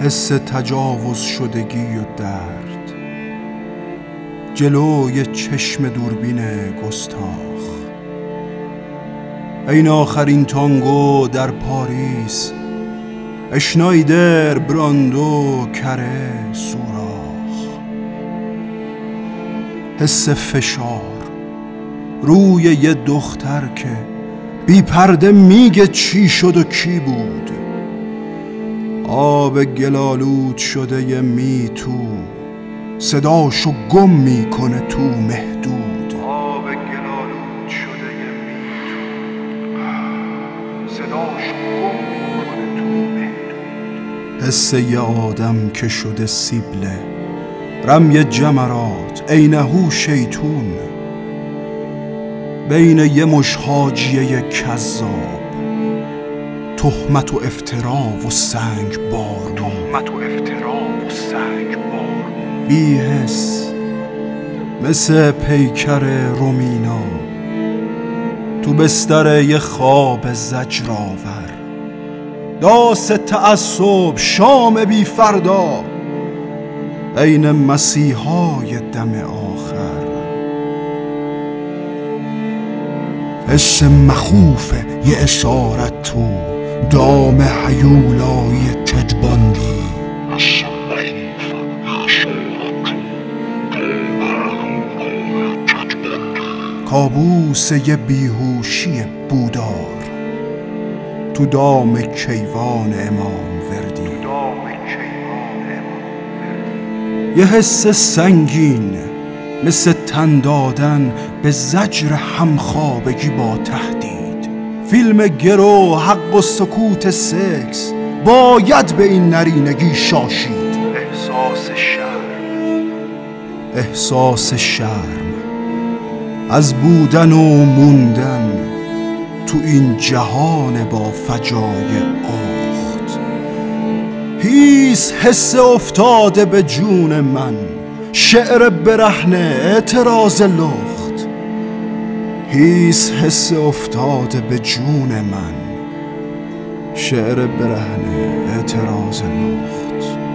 حس تجاوز شدگی و درد. جلوی چشم دوربین گستاخ. این آخرین تانگو در پاریس. اشنایدر براندو کره سوراخ. حس فشار. روی یه دختر که بی پرده میگه چی شد و کی بود. آب گلالود شده یه می تو صداشو گم می‌کنه تو محدود آب گلالود شده یه می تو صداشو گم می‌کنه تو محدود حس یه آدم که شده سیبله رمی جمرات عینهو شیطون. بین یه مش حاجیه کذاب تهمت و افترا و سنگ بارون. تهمت و افترا و سنگ بارون. بی حس مثل پیکر رومینا. تو بستر یه خواب زجرآور. داس تعصب شام بی فردا. عین مسیحای دم آخر. حس مخوفه یه اسارت تو. دام حیولای تدباندی. کابوس یه بیهوشی بودار. تو دام کیوان امام وردی. یه حس سنگین مثل تن دادن به زجر همخوابگی با تهدید. فیلم گرو حق و سکوت سکس. باید به این نرینگی شاشید. احساس شرم. احساس شرم. از بودن و موندن تو این جهان با فجای اخت هیس حس افتاده به جون من. شعر برهنه اعتراض لخت هیس حس افتاده به جون من. شعر برهنه اعتراض لخت